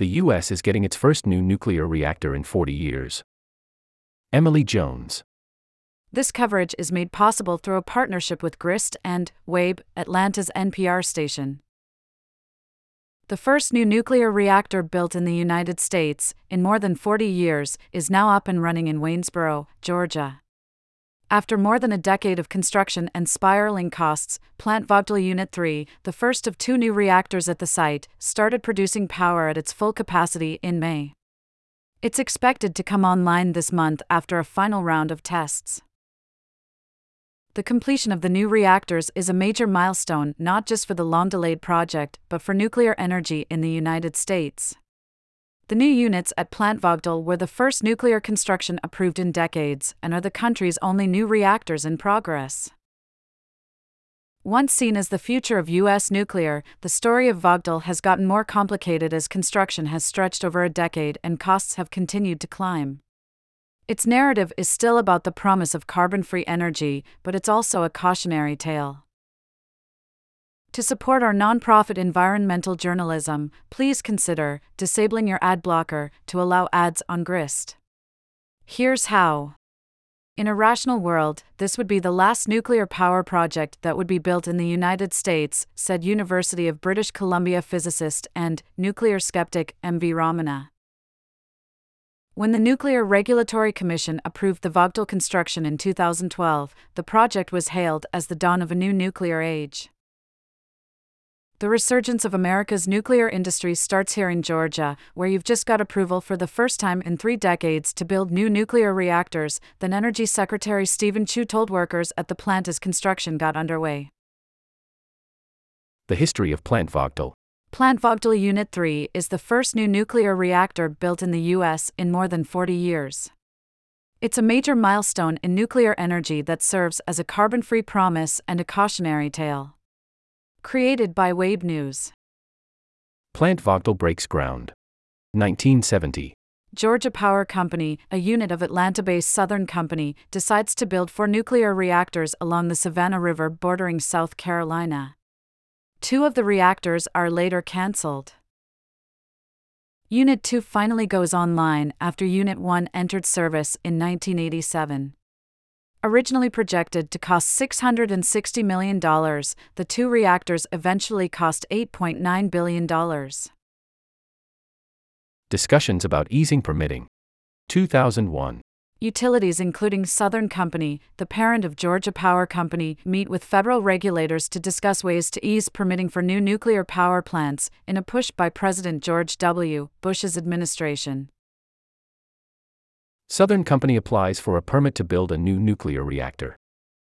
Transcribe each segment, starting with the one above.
the U.S. is getting its first new nuclear reactor in 40 years. Emily Jones. This coverage is made possible through a partnership with GRIST and WABE, Atlanta's NPR station. The first new nuclear reactor built in the United States, in more than 40 years, is now up and running in Waynesboro, Georgia. After more than a decade of construction and spiraling costs, Plant Vogtle Unit 3, the first of two new reactors at the site, started producing power at its full capacity in May. It's expected to come online this month after a final round of tests. The completion of the new reactors is a major milestone not just for the long delayed project, but for nuclear energy in the United States. The new units at Plant Vogtle were the first nuclear construction approved in decades and are the country's only new reactors in progress. Once seen as the future of U.S. nuclear, the story of Vogtle has gotten more complicated as construction has stretched over a decade and costs have continued to climb. Its narrative is still about the promise of carbon free energy, but it's also a cautionary tale. To support our nonprofit environmental journalism, please consider disabling your ad blocker to allow ads on Grist. Here's how. In a rational world, this would be the last nuclear power project that would be built in the United States, said University of British Columbia physicist and nuclear skeptic M.V. Ramana. When the Nuclear Regulatory Commission approved the Vogtle construction in 2012, the project was hailed as the dawn of a new nuclear age. The resurgence of America's nuclear industry starts here in Georgia, where you've just got approval for the first time in three decades to build new nuclear reactors, then Energy Secretary Steven Chu told workers at the plant as construction got underway. The history of Plant Vogtle. Plant Vogtle Unit 3 is the first new nuclear reactor built in the U.S. in more than 40 years. It's a major milestone in nuclear energy that serves as a carbon free promise and a cautionary tale. Created by Wabe News. Plant Vogtle breaks ground. 1970. Georgia Power Company, a unit of Atlanta based Southern Company, decides to build four nuclear reactors along the Savannah River bordering South Carolina. Two of the reactors are later cancelled. Unit 2 finally goes online after Unit 1 entered service in 1987. Originally projected to cost $660 million, the two reactors eventually cost $8.9 billion. Discussions about easing permitting. 2001. Utilities, including Southern Company, the parent of Georgia Power Company, meet with federal regulators to discuss ways to ease permitting for new nuclear power plants in a push by President George W. Bush's administration. Southern Company applies for a permit to build a new nuclear reactor.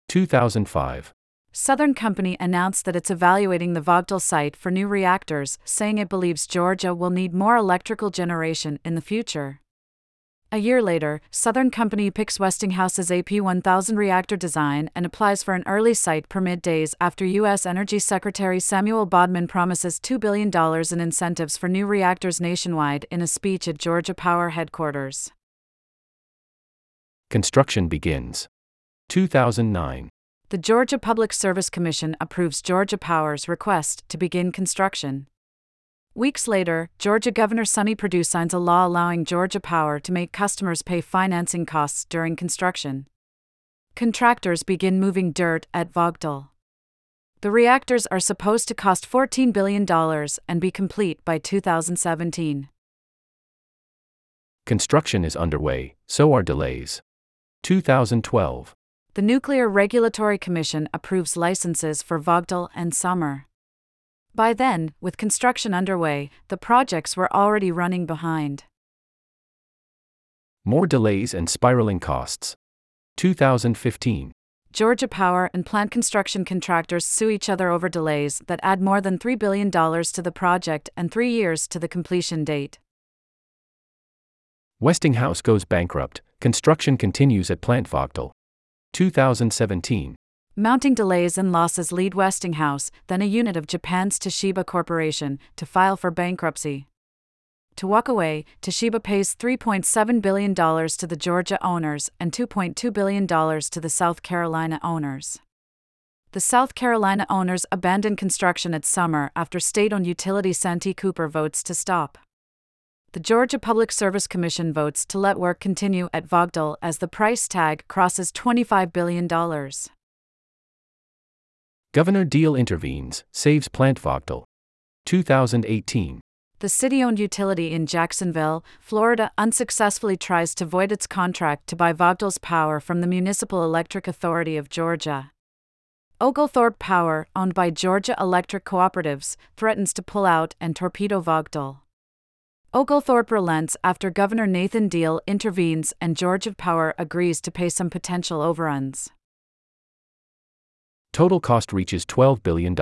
2005. Southern Company announced that it's evaluating the Vogtle site for new reactors, saying it believes Georgia will need more electrical generation in the future. A year later, Southern Company picks Westinghouse's AP1000 reactor design and applies for an early site permit days after U.S. Energy Secretary Samuel Bodman promises $2 billion in incentives for new reactors nationwide in a speech at Georgia Power headquarters. Construction begins. 2009. The Georgia Public Service Commission approves Georgia Power's request to begin construction. Weeks later, Georgia Governor Sonny Perdue signs a law allowing Georgia Power to make customers pay financing costs during construction. Contractors begin moving dirt at Vogtle. The reactors are supposed to cost $14 billion and be complete by 2017. Construction is underway, so are delays. 2012. The Nuclear Regulatory Commission approves licenses for Vogtle and Summer. By then, with construction underway, the projects were already running behind. More delays and spiraling costs. 2015. Georgia Power and plant construction contractors sue each other over delays that add more than $3 billion to the project and three years to the completion date. Westinghouse goes bankrupt, construction continues at Plant Vogtle. 2017. Mounting delays and losses lead Westinghouse, then a unit of Japan's Toshiba Corporation, to file for bankruptcy. To walk away, Toshiba pays $3.7 billion to the Georgia owners and $2.2 billion to the South Carolina owners. The South Carolina owners abandon construction at summer after state owned utility Santee Cooper votes to stop. The Georgia Public Service Commission votes to let work continue at Vogtle as the price tag crosses $25 billion. Governor Deal intervenes, saves plant Vogtle. 2018. The city owned utility in Jacksonville, Florida unsuccessfully tries to void its contract to buy Vogtle's power from the Municipal Electric Authority of Georgia. Oglethorpe Power, owned by Georgia Electric Cooperatives, threatens to pull out and torpedo Vogtle. Oglethorpe relents after Governor Nathan Deal intervenes and Georgia Power agrees to pay some potential overruns. Total cost reaches $12 billion.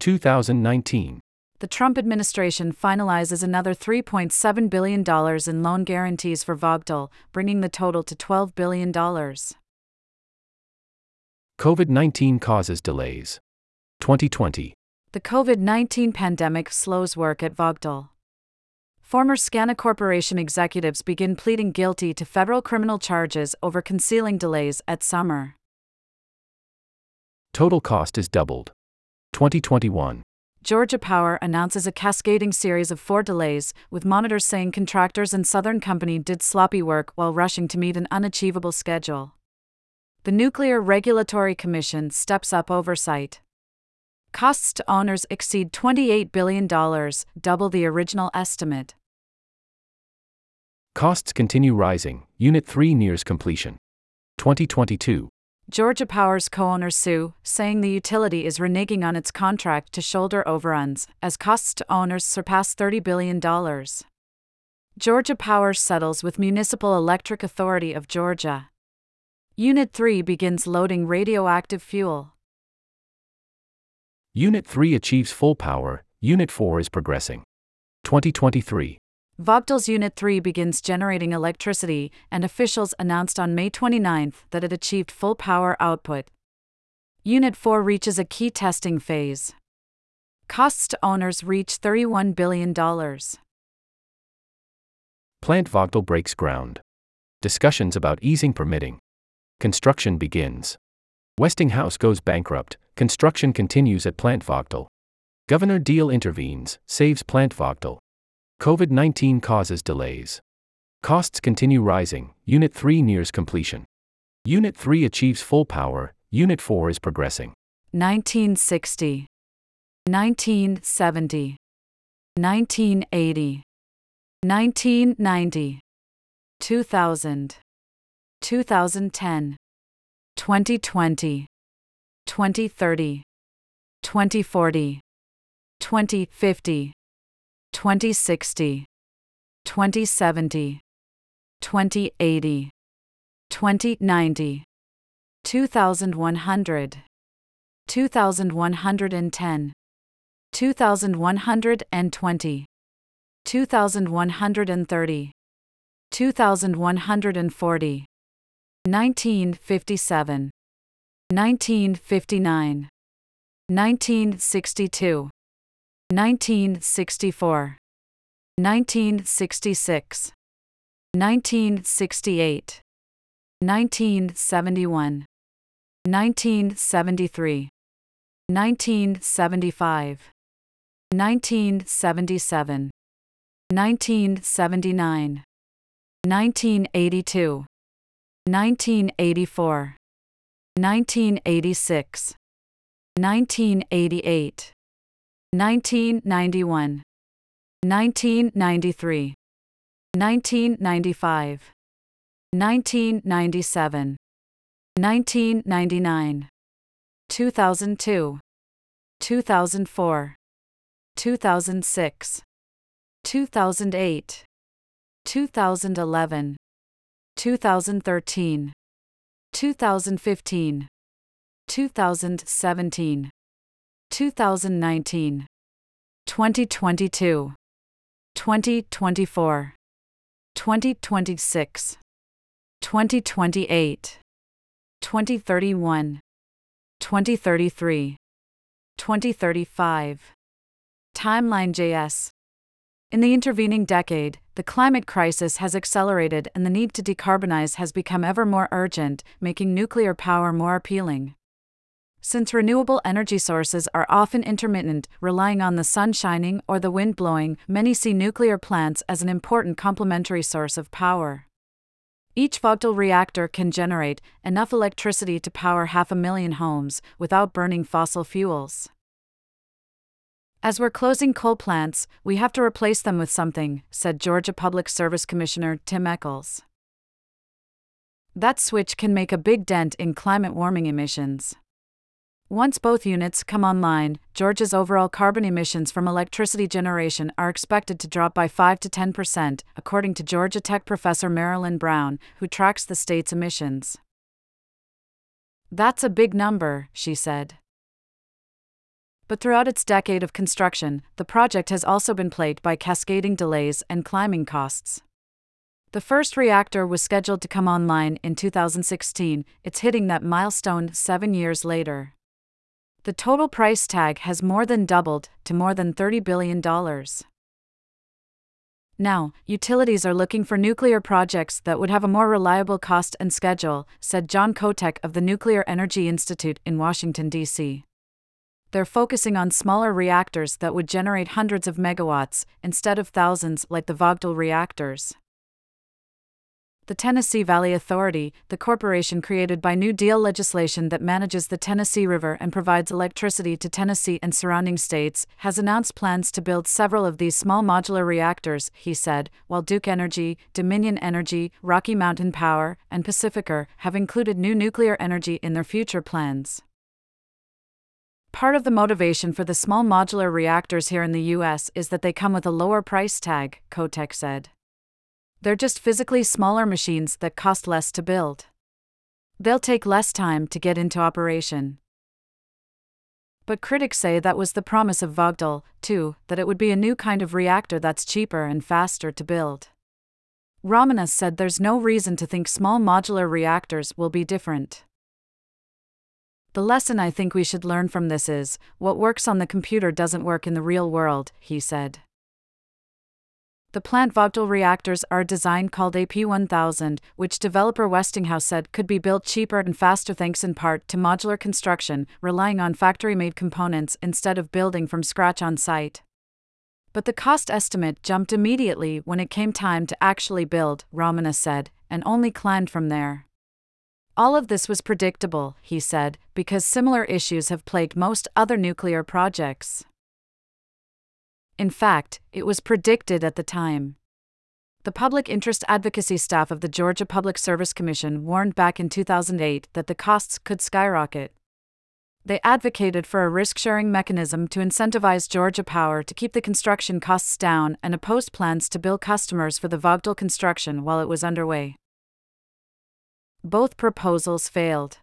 2019. The Trump administration finalizes another $3.7 billion in loan guarantees for Vogtle, bringing the total to $12 billion. COVID 19 causes delays. 2020. The COVID 19 pandemic slows work at Vogtle. Former Scana Corporation executives begin pleading guilty to federal criminal charges over concealing delays at summer. Total cost is doubled. 2021. Georgia Power announces a cascading series of four delays, with monitors saying contractors and Southern Company did sloppy work while rushing to meet an unachievable schedule. The Nuclear Regulatory Commission steps up oversight. Costs to owners exceed $28 billion, double the original estimate. Costs continue rising. Unit 3 nears completion. 2022. Georgia Power's co owner sue, saying the utility is reneging on its contract to shoulder overruns, as costs to owners surpass $30 billion. Georgia Power settles with Municipal Electric Authority of Georgia. Unit 3 begins loading radioactive fuel. Unit 3 achieves full power, Unit 4 is progressing. 2023. Vogtle's Unit 3 begins generating electricity, and officials announced on May 29 that it achieved full power output. Unit 4 reaches a key testing phase. Costs to owners reach $31 billion. Plant Vogtle breaks ground. Discussions about easing permitting. Construction begins. Westinghouse goes bankrupt, construction continues at Plant Vogtle. Governor Deal intervenes, saves Plant Vogtle. COVID 19 causes delays. Costs continue rising, Unit 3 nears completion. Unit 3 achieves full power, Unit 4 is progressing. 1960, 1970, 1980, 1990, 2000, 2010, 2020, 2030, 2040, 2050. 2060, 2070, 2080, 2090, 2100, 2110, 2120, 2130, 2140, 1957, 1959, 1962. 1964, 1966, 1968, 1971, 1973, 1975, 1977, 1979, 1982, 1984, 1986, 1988. 1991, 1993, 1995, 1997, 1999, 2002, 2004, 2006, 2008, 2011, 2013, 2015, 2017. 2019, 2022, 2024, 2026, 2028, 2031, 2033, 2035. Timeline JS. In the intervening decade, the climate crisis has accelerated and the need to decarbonize has become ever more urgent, making nuclear power more appealing. Since renewable energy sources are often intermittent, relying on the sun shining or the wind blowing, many see nuclear plants as an important complementary source of power. Each Vogtle reactor can generate enough electricity to power half a million homes without burning fossil fuels. As we're closing coal plants, we have to replace them with something, said Georgia Public Service Commissioner Tim Echols. That switch can make a big dent in climate warming emissions. Once both units come online, Georgia's overall carbon emissions from electricity generation are expected to drop by 5 to 10 percent, according to Georgia Tech professor Marilyn Brown, who tracks the state's emissions. That's a big number, she said. But throughout its decade of construction, the project has also been plagued by cascading delays and climbing costs. The first reactor was scheduled to come online in 2016, it's hitting that milestone seven years later. The total price tag has more than doubled to more than $30 billion. Now, utilities are looking for nuclear projects that would have a more reliable cost and schedule, said John Kotek of the Nuclear Energy Institute in Washington, D.C. They're focusing on smaller reactors that would generate hundreds of megawatts, instead of thousands like the Vogtle reactors the Tennessee Valley Authority, the corporation created by New Deal legislation that manages the Tennessee River and provides electricity to Tennessee and surrounding states, has announced plans to build several of these small modular reactors, he said, while Duke Energy, Dominion Energy, Rocky Mountain Power, and PacifiCorp have included new nuclear energy in their future plans. Part of the motivation for the small modular reactors here in the US is that they come with a lower price tag, Kotek said. They're just physically smaller machines that cost less to build. They'll take less time to get into operation. But critics say that was the promise of Vogtle, too, that it would be a new kind of reactor that's cheaper and faster to build. Ramanas said there's no reason to think small modular reactors will be different. The lesson I think we should learn from this is what works on the computer doesn't work in the real world, he said. The plant Vogtle reactors are a design called AP1000, which developer Westinghouse said could be built cheaper and faster thanks in part to modular construction, relying on factory made components instead of building from scratch on site. But the cost estimate jumped immediately when it came time to actually build, Ramanas said, and only climbed from there. All of this was predictable, he said, because similar issues have plagued most other nuclear projects. In fact, it was predicted at the time. The public interest advocacy staff of the Georgia Public Service Commission warned back in 2008 that the costs could skyrocket. They advocated for a risk sharing mechanism to incentivize Georgia Power to keep the construction costs down and opposed plans to bill customers for the Vogtle construction while it was underway. Both proposals failed.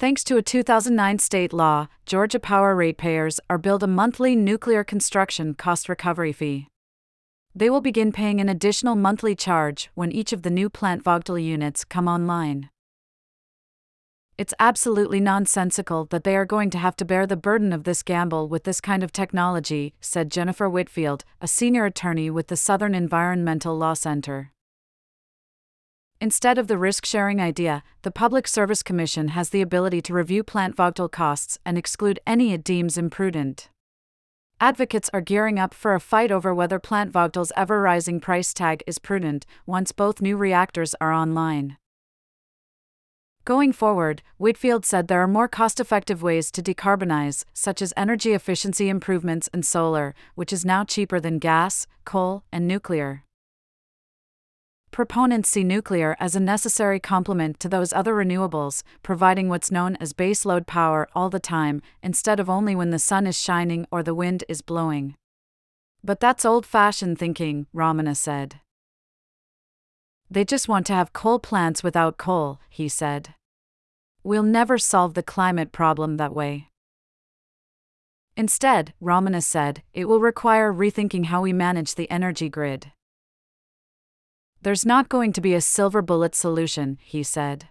Thanks to a 2009 state law, Georgia Power ratepayers are billed a monthly nuclear construction cost recovery fee. They will begin paying an additional monthly charge when each of the new plant Vogtle units come online. It's absolutely nonsensical that they are going to have to bear the burden of this gamble with this kind of technology, said Jennifer Whitfield, a senior attorney with the Southern Environmental Law Center. Instead of the risk sharing idea, the Public Service Commission has the ability to review plant Vogtle costs and exclude any it deems imprudent. Advocates are gearing up for a fight over whether plant Vogtle's ever rising price tag is prudent once both new reactors are online. Going forward, Whitfield said there are more cost effective ways to decarbonize, such as energy efficiency improvements and solar, which is now cheaper than gas, coal, and nuclear. Proponents see nuclear as a necessary complement to those other renewables, providing what's known as baseload power all the time, instead of only when the sun is shining or the wind is blowing. But that's old fashioned thinking, Ramana said. They just want to have coal plants without coal, he said. We'll never solve the climate problem that way. Instead, Ramana said, it will require rethinking how we manage the energy grid. There's not going to be a silver bullet solution, he said.